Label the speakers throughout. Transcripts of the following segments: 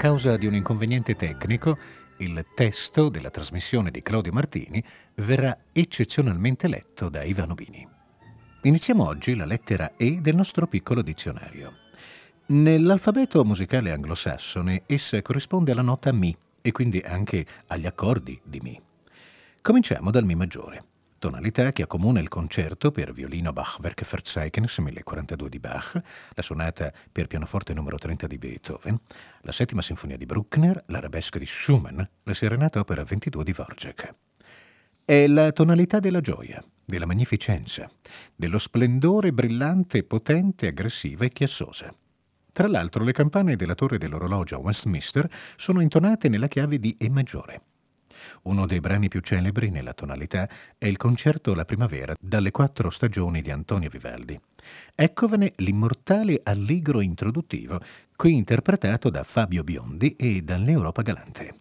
Speaker 1: Causa di un inconveniente tecnico, il testo della trasmissione di Claudio Martini verrà eccezionalmente letto da Ivano Bini. Iniziamo oggi la lettera E del nostro piccolo dizionario. Nell'alfabeto musicale anglosassone essa corrisponde alla nota Mi e quindi anche agli accordi di Mi. Cominciamo dal Mi maggiore tonalità che accomuna il concerto per violino Bachwerk Verzeichnis 1042 di Bach, la sonata per pianoforte numero 30 di Beethoven, la settima sinfonia di Bruckner, l'arabesco di Schumann, la serenata opera 22 di Dvorak. È la tonalità della gioia, della magnificenza, dello splendore brillante, potente, aggressiva e chiassosa. Tra l'altro le campane della torre dell'orologio a Westminster sono intonate nella chiave di E maggiore. Uno dei brani più celebri nella tonalità è il concerto La primavera dalle quattro stagioni di Antonio Vivaldi. Eccovene l'immortale allegro introduttivo, qui interpretato da Fabio Biondi e dall'Europa Galante.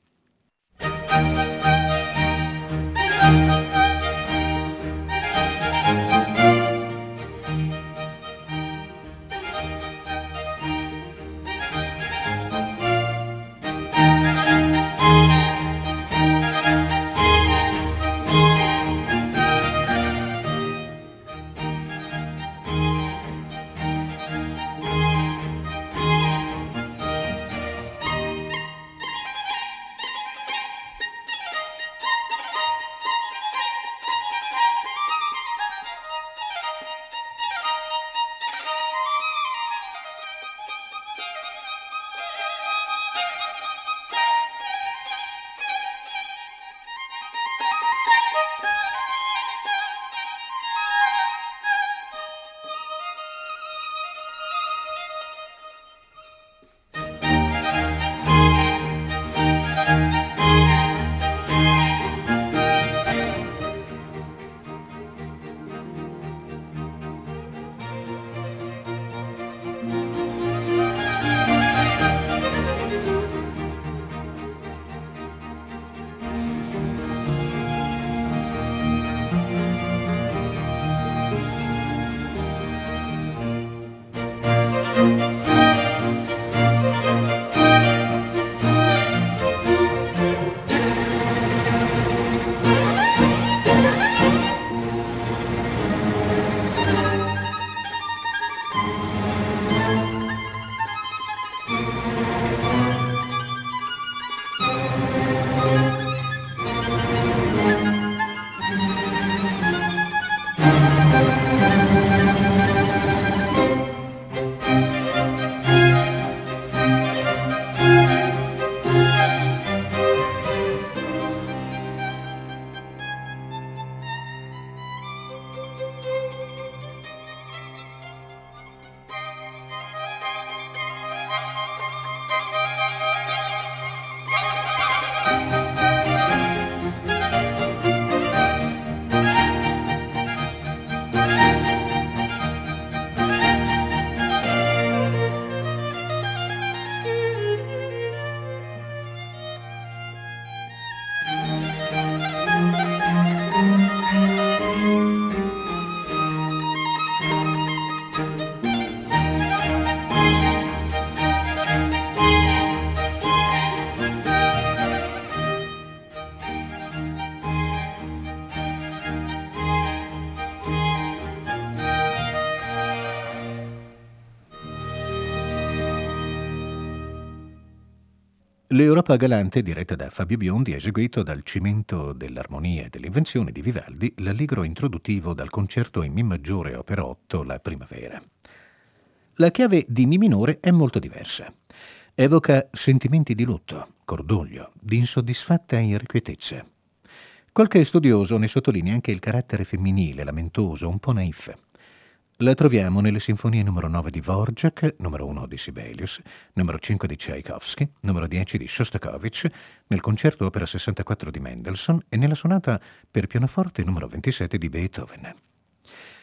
Speaker 1: L'Europa Galante, diretta da Fabio Biondi, ha eseguito dal cimento dell'armonia e dell'invenzione di Vivaldi l'allegro introduttivo dal concerto in Mi maggiore opera 8 La primavera. La chiave di Mi minore è molto diversa. Evoca sentimenti di lutto, cordoglio, di insoddisfatta irrequietezza. Qualche studioso ne sottolinea anche il carattere femminile, lamentoso, un po' naif. La troviamo nelle sinfonie numero 9 di Dvorak, numero 1 di Sibelius, numero 5 di Tchaikovsky, numero 10 di Shostakovich, nel concerto opera 64 di Mendelssohn e nella sonata per pianoforte numero 27 di Beethoven.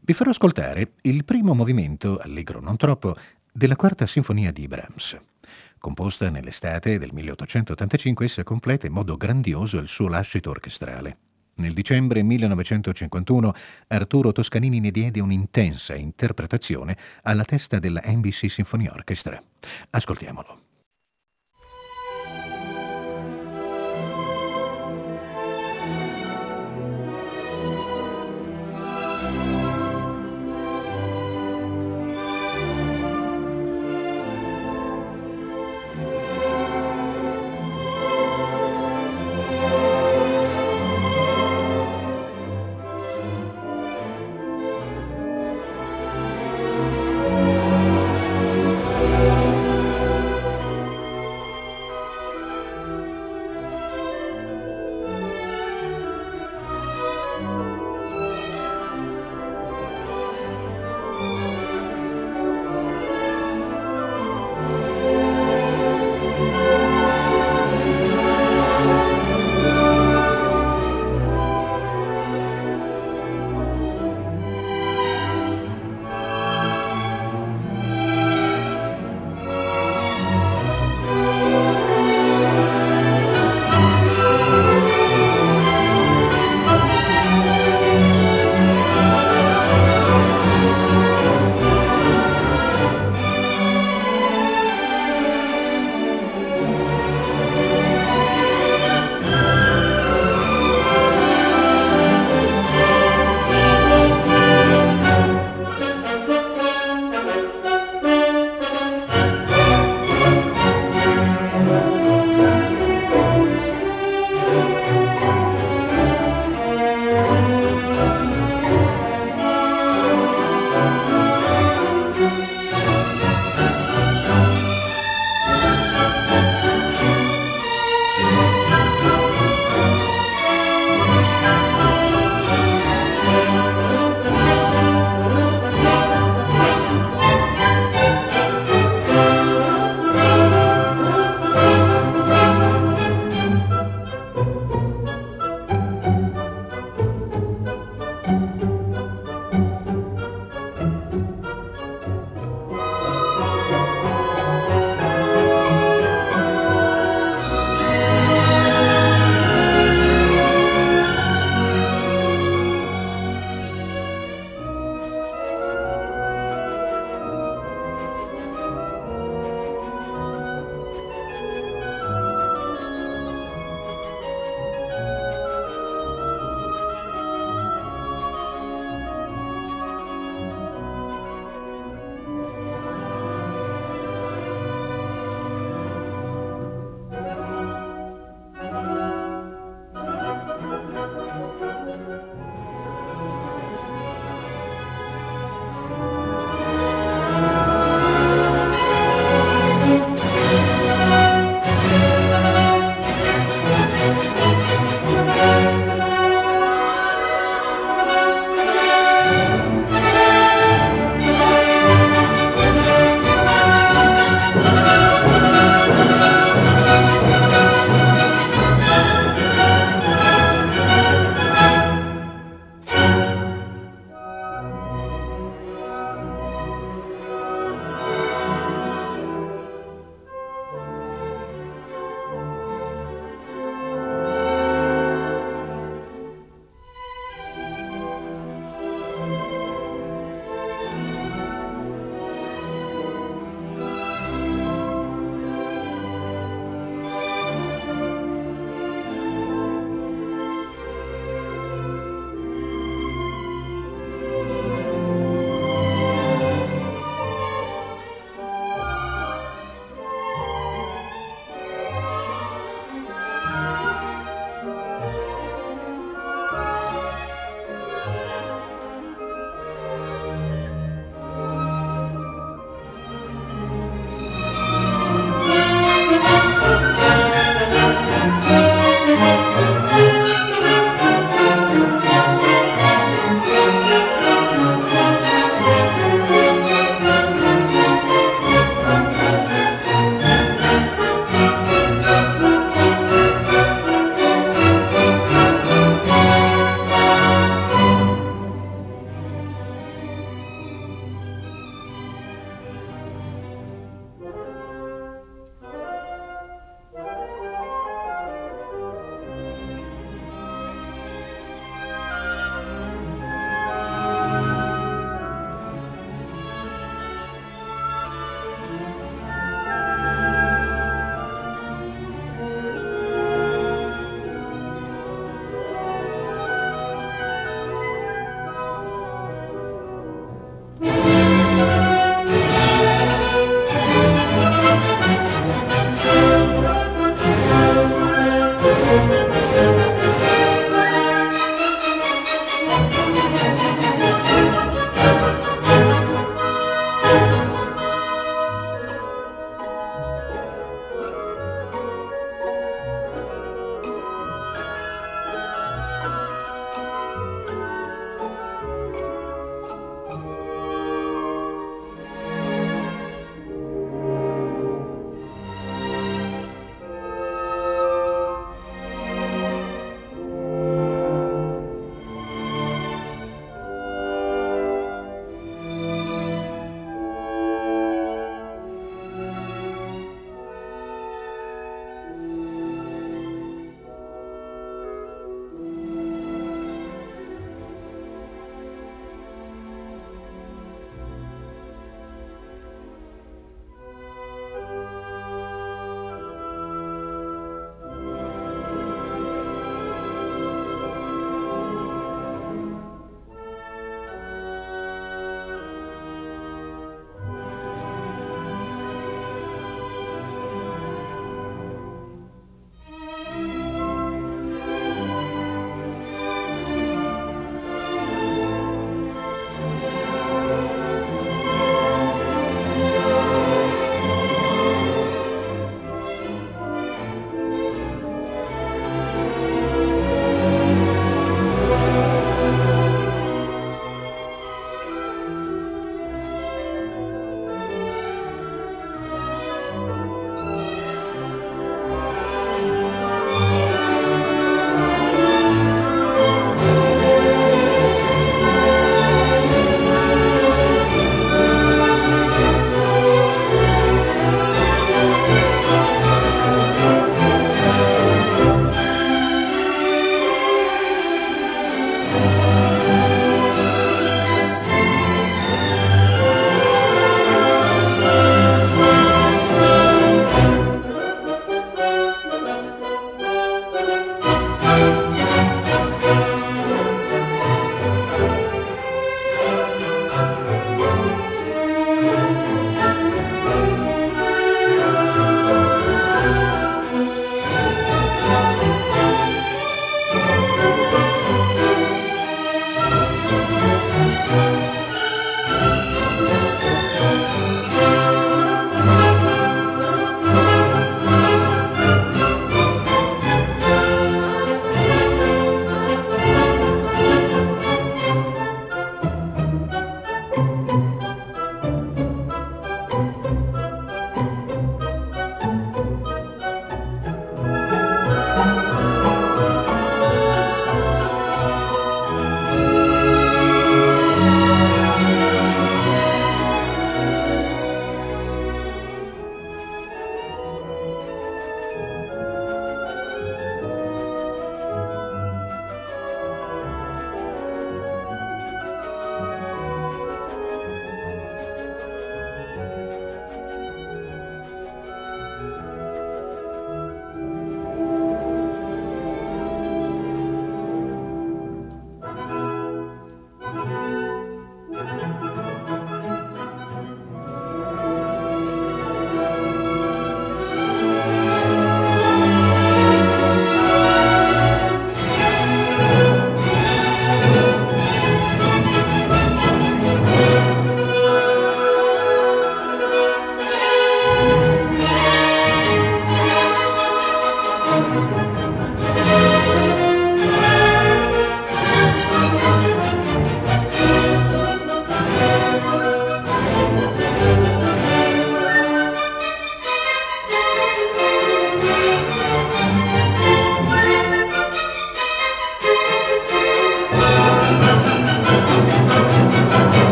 Speaker 1: Vi farò ascoltare il primo movimento, allegro non troppo, della quarta sinfonia di Brahms. Composta nell'estate del 1885, essa completa in modo grandioso il suo lascito orchestrale. Nel dicembre 1951 Arturo Toscanini ne diede un'intensa interpretazione alla testa della NBC Symphony Orchestra. Ascoltiamolo.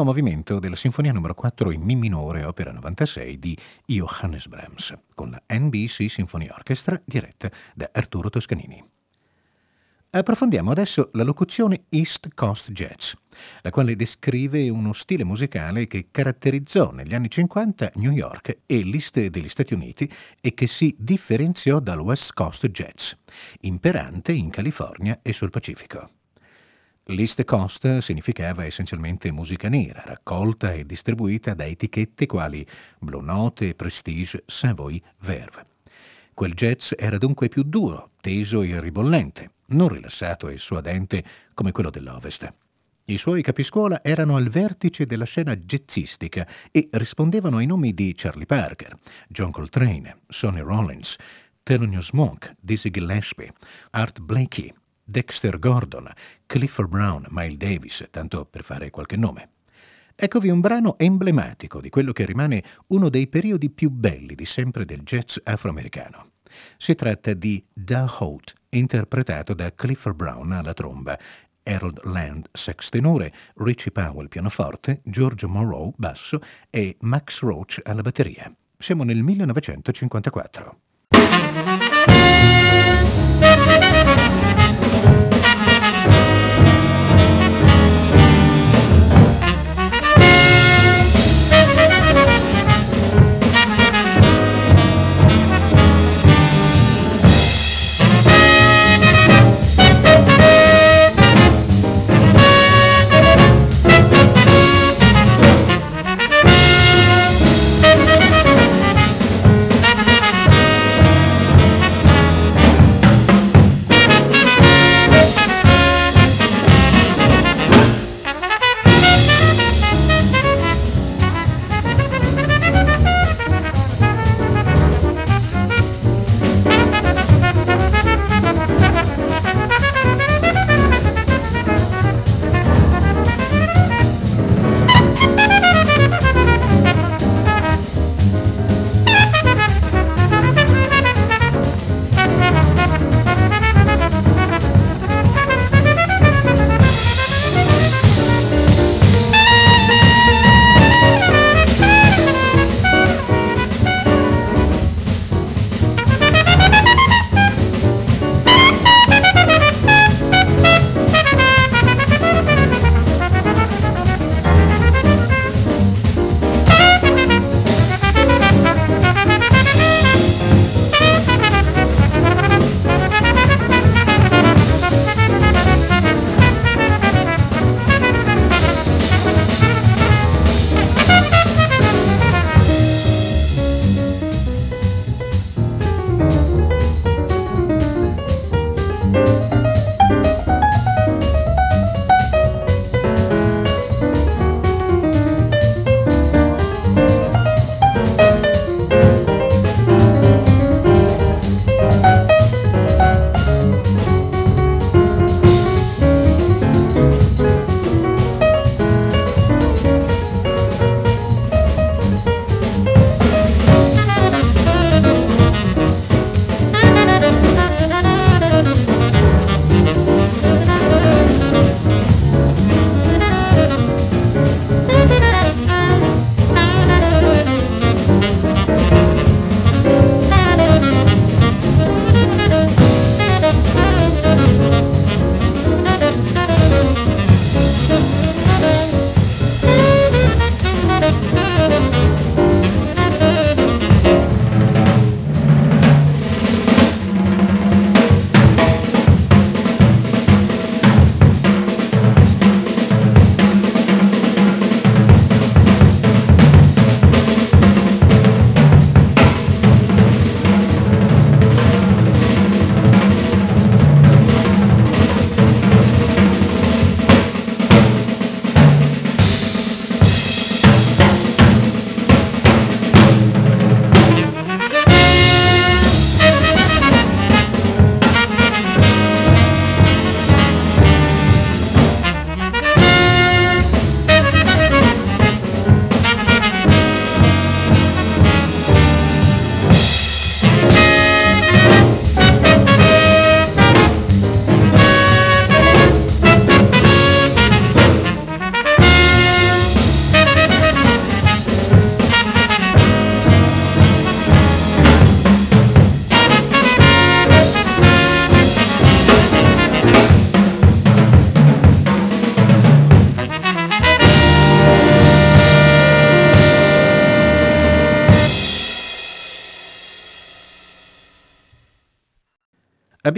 Speaker 1: Primo movimento della Sinfonia numero 4 in Mi minore, opera 96 di Johannes Brahms, con la NBC Symphony Orchestra diretta da Arturo Toscanini. Approfondiamo adesso la locuzione East Coast Jazz, la quale descrive uno stile musicale che caratterizzò negli anni 50 New York e l'East degli Stati Uniti e che si differenziò dal West Coast Jazz, imperante in California e sul Pacifico. L'East Coast significava essenzialmente musica nera, raccolta e distribuita da etichette quali Blue Note, Prestige, Savoy, Verve. Quel jazz era dunque più duro, teso e ribollente, non rilassato e suadente come quello dell'Ovest. I suoi capiscuola erano al vertice della scena jazzistica e rispondevano ai nomi di Charlie Parker, John Coltrane, Sonny Rollins, Thelonious Monk, Dizzy Gillespie, Art Blakey, Dexter Gordon, Clifford Brown, Miles Davis, tanto per fare qualche nome. Eccovi un brano emblematico di quello che rimane uno dei periodi più belli di sempre del jazz afroamericano. Si tratta di Da Holt, interpretato da Clifford Brown alla tromba, Harold Land sax tenore, Richie Powell pianoforte, George Monroe basso e Max Roach alla batteria. Siamo nel 1954.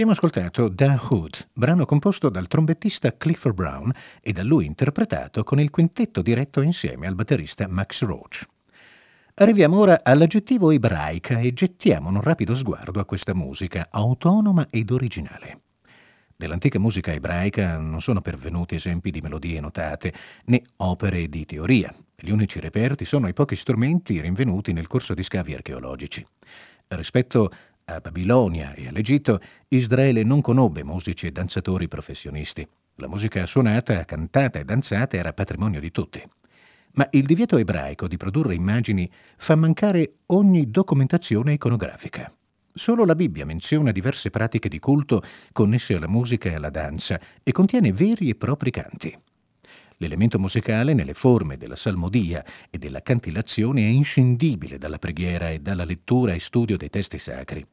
Speaker 1: Abbiamo ascoltato Da Hood, brano composto dal trombettista Clifford Brown e da lui interpretato con il quintetto diretto insieme al batterista Max Roach. Arriviamo ora all'aggettivo ebraica e gettiamo un rapido sguardo a questa musica autonoma ed originale. Dell'antica musica ebraica non sono pervenuti esempi di melodie notate né opere di teoria. Gli unici reperti sono i pochi strumenti rinvenuti nel corso di scavi archeologici. Rispetto a Babilonia e all'Egitto, Israele non conobbe musici e danzatori professionisti. La musica suonata, cantata e danzata era patrimonio di tutti. Ma il divieto ebraico di produrre immagini fa mancare ogni documentazione iconografica. Solo la Bibbia menziona diverse pratiche di culto connesse alla musica e alla danza e contiene veri e propri canti. L'elemento musicale nelle forme della salmodia e della cantillazione è inscindibile dalla preghiera e dalla lettura e studio dei testi sacri.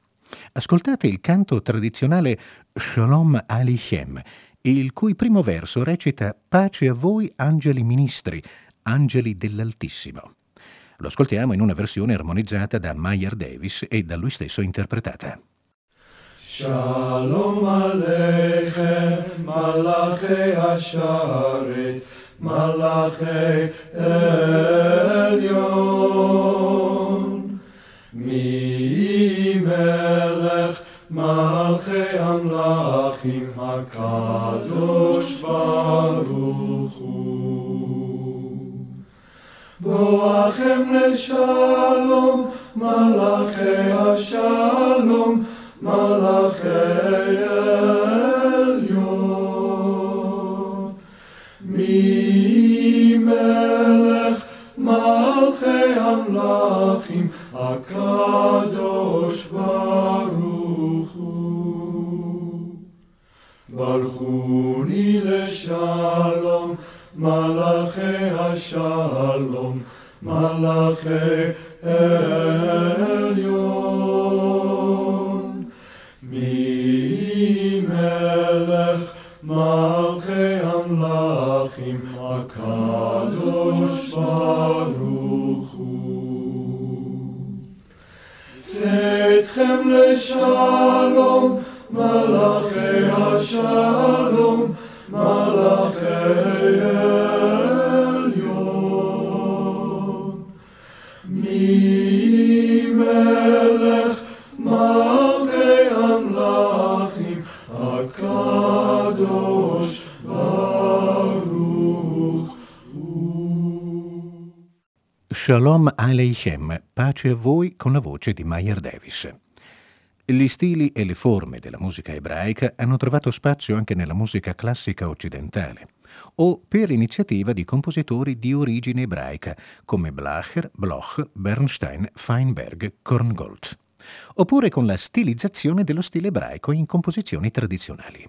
Speaker 1: Ascoltate il canto tradizionale Shalom Aleichem, il cui primo verso recita Pace a voi angeli ministri, angeli dell'Altissimo. Lo ascoltiamo in una versione armonizzata da Meyer Davis e da lui stesso interpretata.
Speaker 2: Shalom Aleichem, Malachi Asharet, Malachi Elyon. melech malchei amlachim hakadosh baruch hu boachem leshalom malachei hashalom malachei מלכי המלכים, הקדוש ברוך הוא. ברכוני לשלום, מלאכי השלום, מלאכי עליון. ממלך מלכי המלכים, הקדוש ברוך הוא. צאתכם לשלום, מלאכי השלום, מלאכי
Speaker 1: Shalom Aleichem, pace a voi con la voce di Meyer Davis. Gli stili e le forme della musica ebraica hanno trovato spazio anche nella musica classica occidentale, o per iniziativa di compositori di origine ebraica come Blacher, Bloch, Bernstein, Feinberg, Korngold, oppure con la stilizzazione dello stile ebraico in composizioni tradizionali.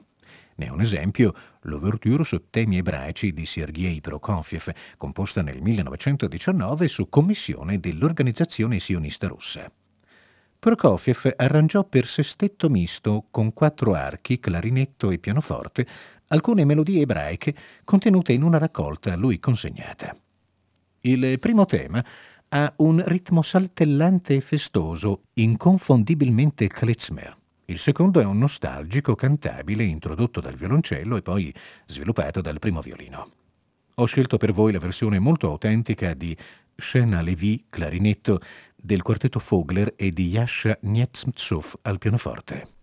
Speaker 1: Ne è un esempio l'ouverture su temi ebraici di Sergei Prokofiev, composta nel 1919 su commissione dell'organizzazione sionista russa. Prokofiev arrangiò per sestetto misto con quattro archi, clarinetto e pianoforte alcune melodie ebraiche contenute in una raccolta a lui consegnata. Il primo tema ha un ritmo saltellante e festoso, inconfondibilmente klezmer. Il secondo è un nostalgico cantabile introdotto dal violoncello e poi sviluppato dal primo violino. Ho scelto per voi la versione molto autentica di Shena Levi, clarinetto, del quartetto Fogler e di Yasha Nietzmtsov al pianoforte.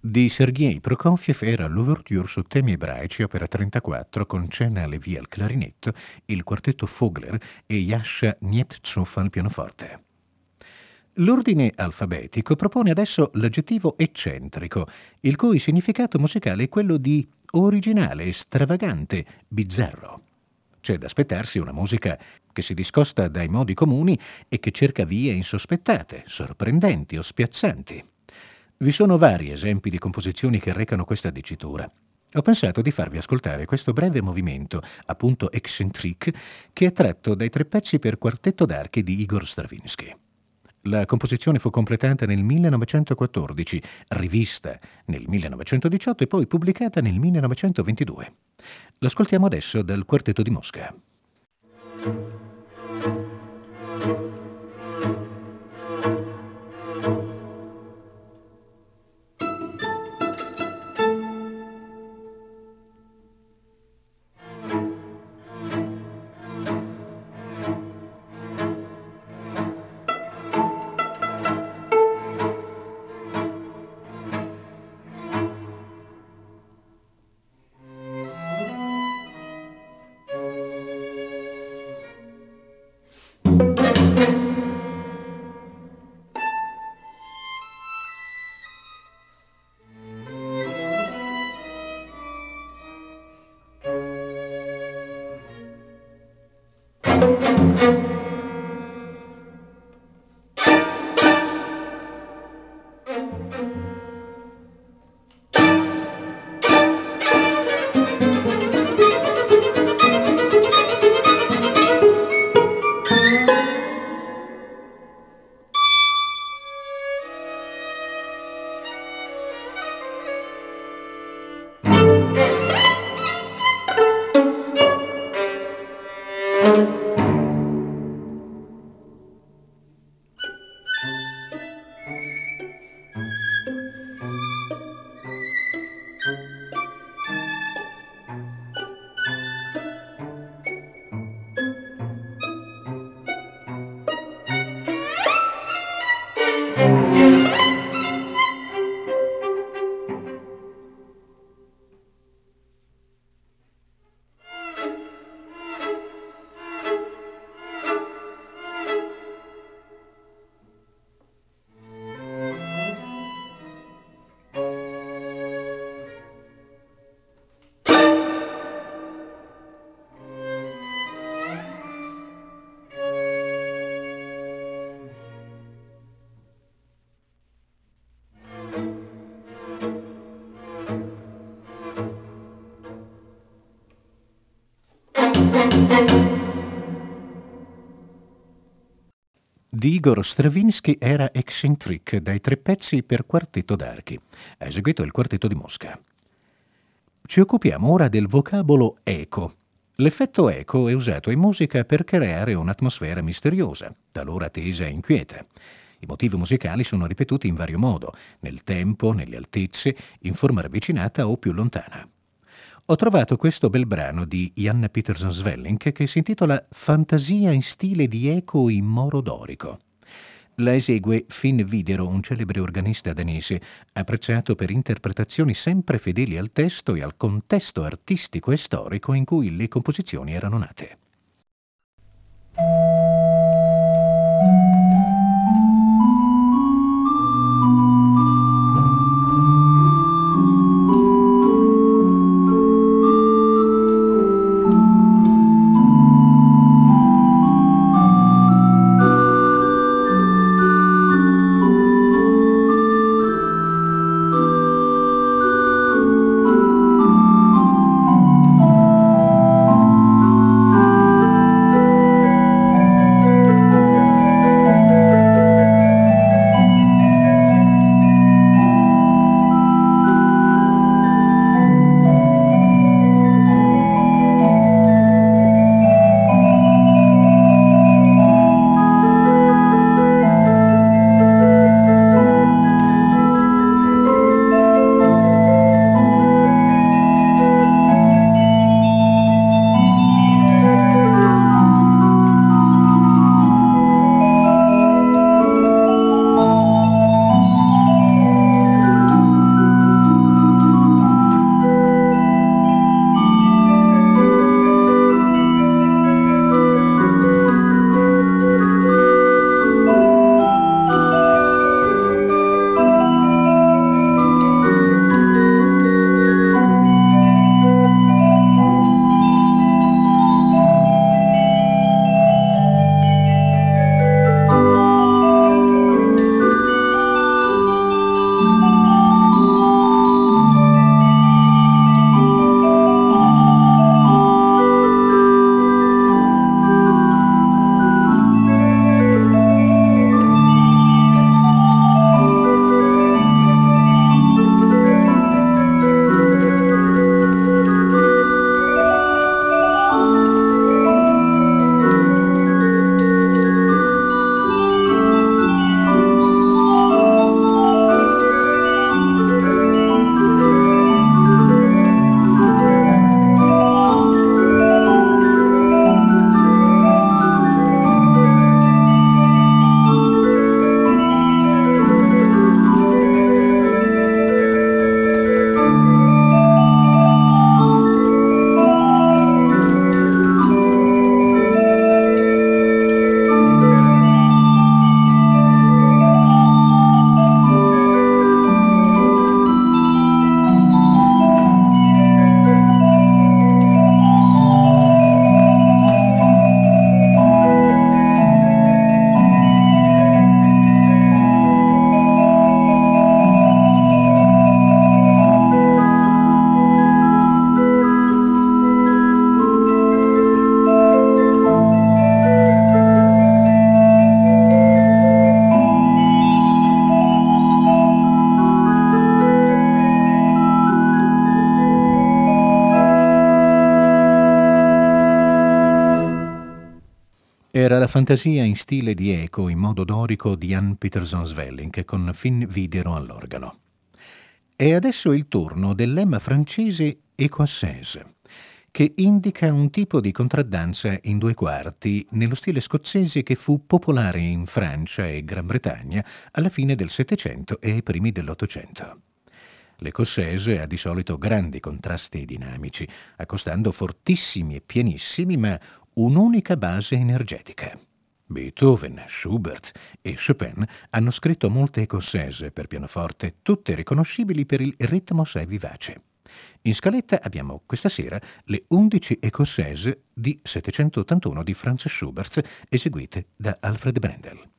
Speaker 1: Di Sergei Prokofiev era l'ouverture su temi ebraici, opera 34, con Cena Levi al clarinetto, il quartetto Fogler e Yasha Nieptsov al pianoforte. L'ordine alfabetico propone adesso l'aggettivo eccentrico, il cui significato musicale è quello di originale, stravagante, bizzarro. C'è da aspettarsi una musica che si discosta dai modi comuni e che cerca vie insospettate, sorprendenti o spiazzanti. Vi sono vari esempi di composizioni che recano questa dicitura. Ho pensato di farvi ascoltare questo breve movimento, appunto eccentrique, che è tratto dai tre pezzi per quartetto d'archi di Igor Stravinsky. La composizione fu completata nel 1914, rivista nel 1918 e poi pubblicata nel 1922. L'ascoltiamo adesso dal quartetto di Mosca. Di Igor Stravinsky era Eccentric dai tre pezzi per quartetto d'archi. Ha eseguito il quartetto di Mosca. Ci occupiamo ora del vocabolo eco. L'effetto eco è usato in musica per creare un'atmosfera misteriosa, talora tesa e inquieta. I motivi musicali sono ripetuti in vario modo, nel tempo, nelle altezze, in forma ravvicinata o più lontana. Ho trovato questo bel brano di Jan Peterson Svelling che si intitola Fantasia in stile di eco in moro dorico. La esegue Finn Videro, un celebre organista danese, apprezzato per interpretazioni sempre fedeli al testo e al contesto artistico e storico in cui le composizioni erano nate. La fantasia in stile di eco in modo dorico di Jan Peterson Svelling con Finn Videro all'organo. È adesso il turno del lemma francese écossaise, che indica un tipo di contraddanza in due quarti nello stile scozzese che fu popolare in Francia e Gran Bretagna alla fine del Settecento e ai primi dell'Ottocento. L'Ecossese ha di solito grandi contrasti dinamici, accostando fortissimi e pianissimi, ma un'unica base energetica. Beethoven, Schubert e Chopin hanno scritto molte ecossese per pianoforte, tutte riconoscibili per il ritmo assai vivace. In scaletta abbiamo questa sera le 11 ecossese di 781 di Franz Schubert eseguite da Alfred Brendel.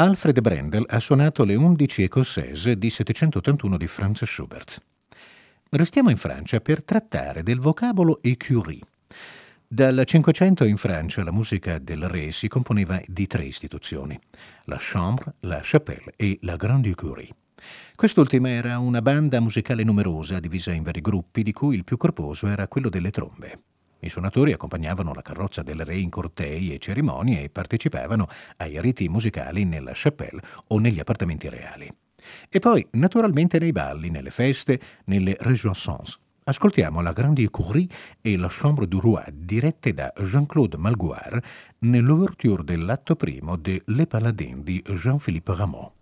Speaker 1: Alfred Brendel ha suonato le 11 écossaises di 781 di Franz Schubert. Restiamo in Francia per trattare del vocabolo écurie. Dal Cinquecento in Francia la musica del re si componeva di tre istituzioni, la Chambre, la Chapelle e la Grande Écurie. Quest'ultima era una banda musicale numerosa, divisa in vari gruppi, di cui il più corposo era quello delle trombe. I suonatori accompagnavano la carrozza del re in cortei e cerimonie e partecipavano ai riti musicali nella chapelle o negli appartamenti reali. E poi, naturalmente, nei balli, nelle feste, nelle réjouissances. Ascoltiamo la Grande Écurie e la Chambre du Roi dirette da Jean-Claude Malguard nell'ouverture dell'atto primo de Le Paladins di Jean-Philippe Rameau.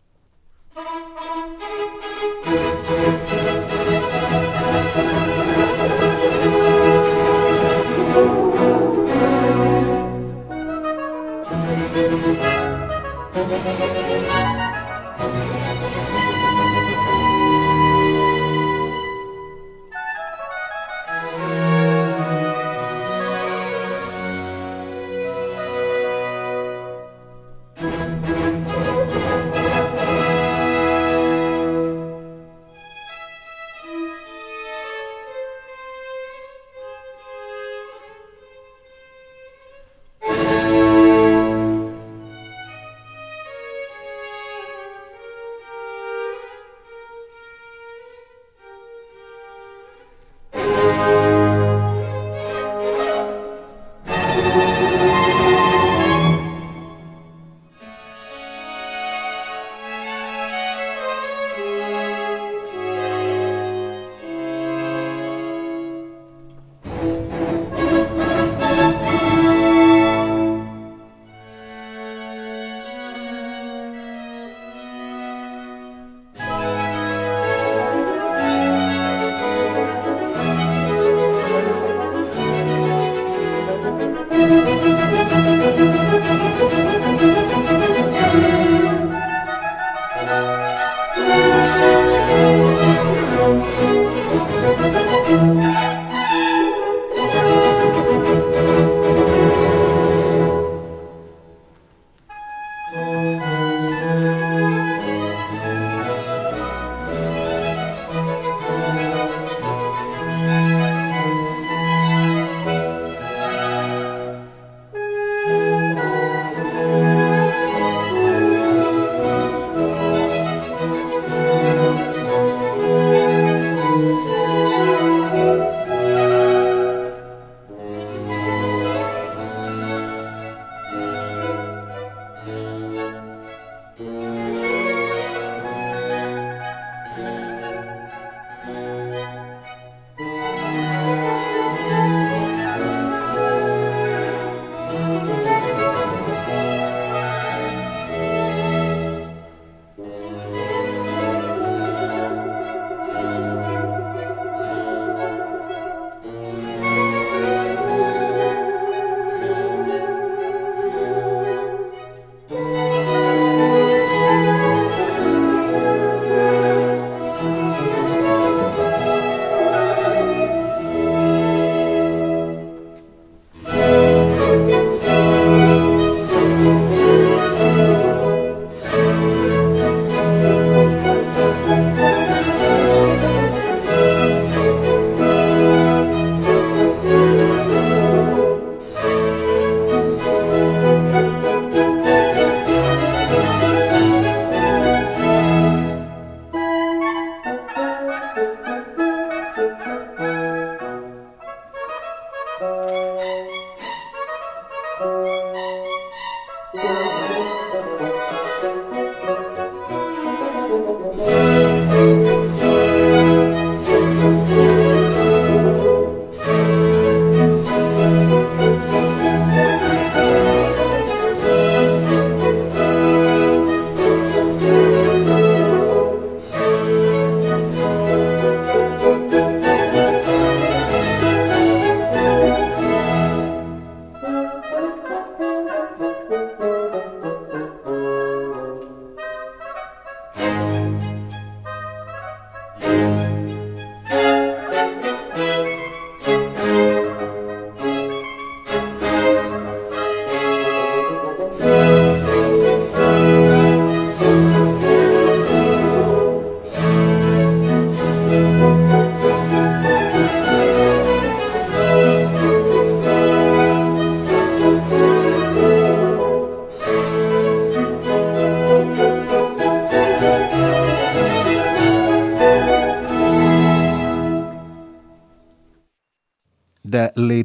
Speaker 1: Thank you.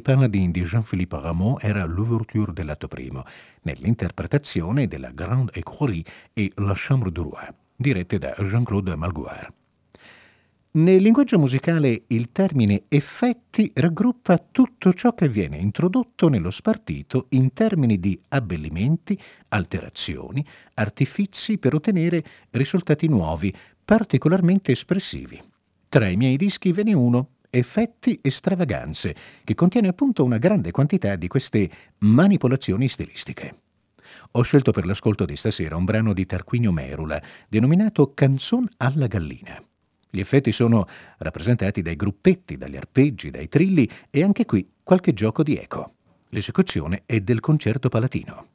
Speaker 1: Paladins di Jean-Philippe Rameau era l'ouverture dell'atto primo, nell'interpretazione della Grande Écurie e La Chambre du Roi, dirette da Jean-Claude Malguard. Nel linguaggio musicale il termine effetti raggruppa tutto ciò che viene introdotto nello spartito in termini di abbellimenti, alterazioni, artifizi per ottenere risultati nuovi, particolarmente espressivi. Tra i miei dischi ve ne uno, Effetti e stravaganze, che contiene appunto una grande quantità di queste manipolazioni stilistiche. Ho scelto per l'ascolto di stasera un brano di Tarquinio Merula, denominato Canzon alla gallina. Gli effetti sono rappresentati dai gruppetti, dagli arpeggi, dai trilli e anche qui qualche gioco di eco. L'esecuzione è del concerto palatino.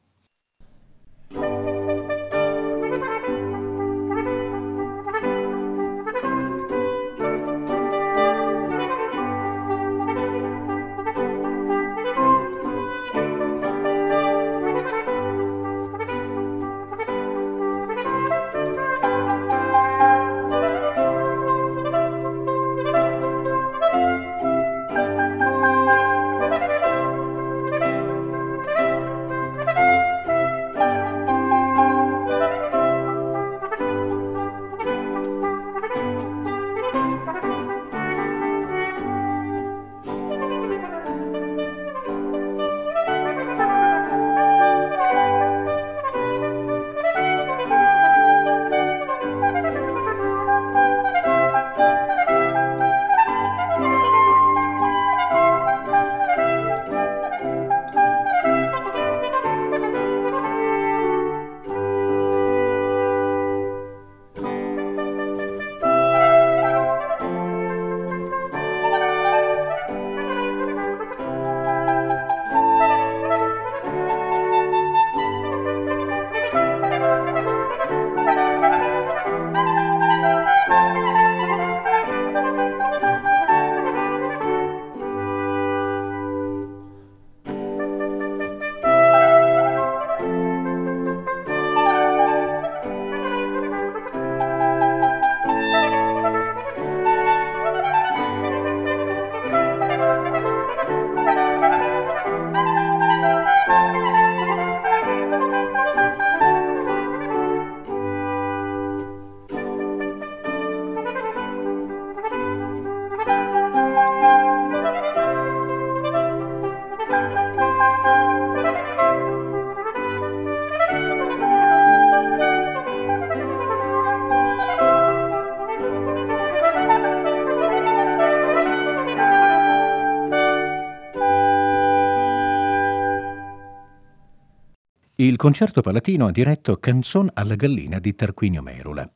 Speaker 1: Concerto palatino ha diretto Canzon alla gallina di Tarquinio Merula.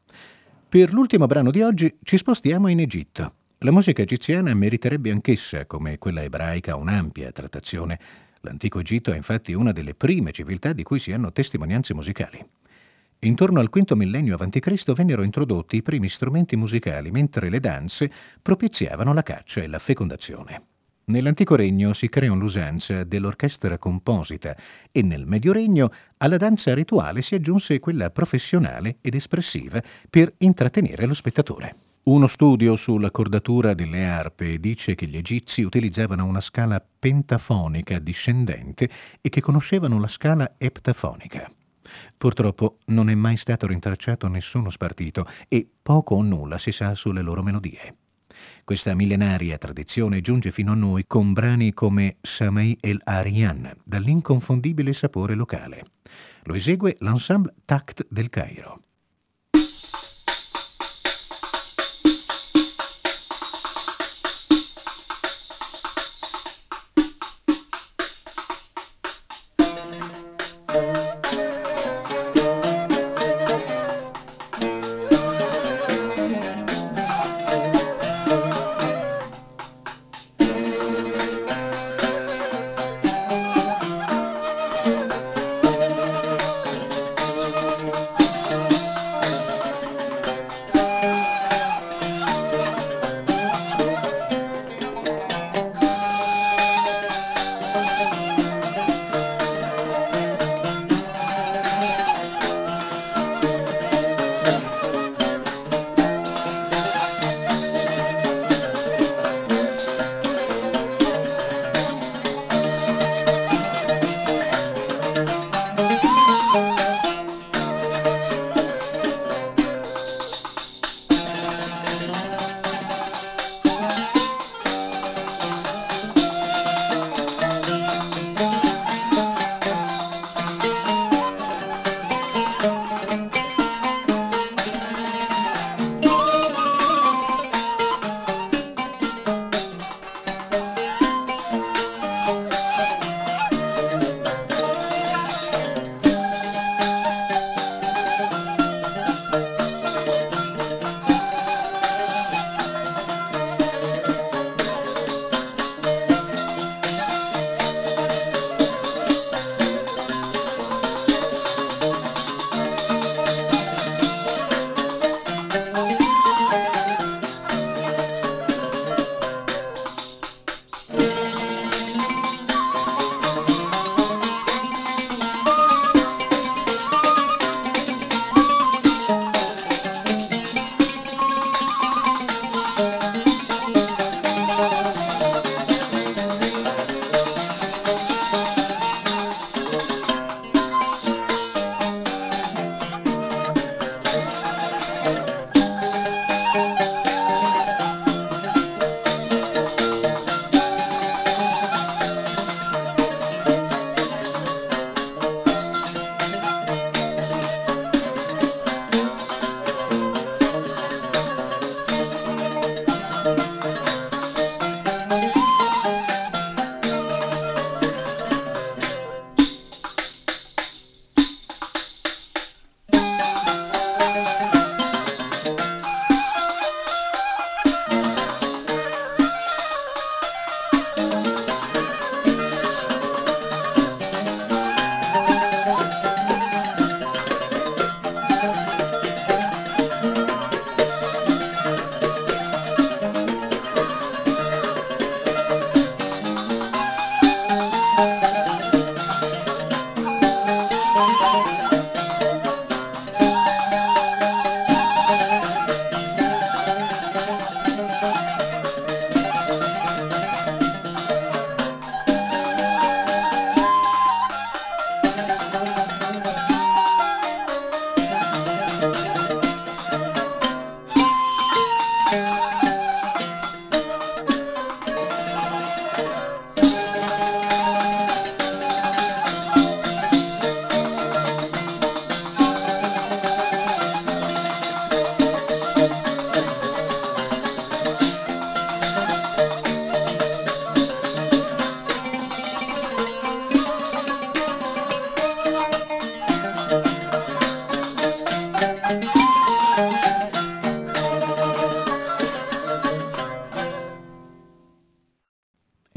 Speaker 1: Per l'ultimo brano di oggi ci spostiamo in Egitto. La musica egiziana meriterebbe anch'essa, come quella ebraica, un'ampia trattazione. L'antico Egitto è infatti una delle prime civiltà di cui si hanno testimonianze musicali. Intorno al V millennio a.C. vennero introdotti i primi strumenti musicali, mentre le danze propiziavano la caccia e la fecondazione. Nell'antico regno si creò l'usanza dell'orchestra composita e nel Medio Regno alla danza rituale si aggiunse quella professionale ed espressiva per intrattenere lo spettatore. Uno studio sulla cordatura delle arpe dice che gli egizi utilizzavano una scala pentafonica discendente e che conoscevano la scala eptafonica. Purtroppo non è mai stato rintracciato nessuno spartito e poco o nulla si sa sulle loro melodie. Questa millenaria tradizione giunge fino a noi con brani come Samei el Arian, dall'inconfondibile sapore locale. Lo esegue l'ensemble Tact del Cairo.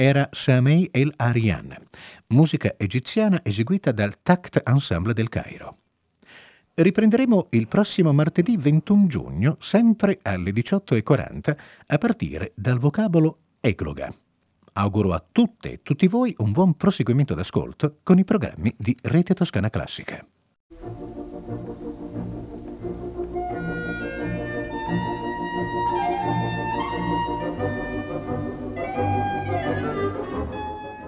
Speaker 1: Era Samei El Arian, musica egiziana eseguita dal Tact Ensemble del Cairo. Riprenderemo il prossimo martedì 21 giugno, sempre alle 18.40, a partire dal vocabolo egloga. Auguro a tutte e tutti voi un buon proseguimento d'ascolto con i programmi di Rete Toscana Classica.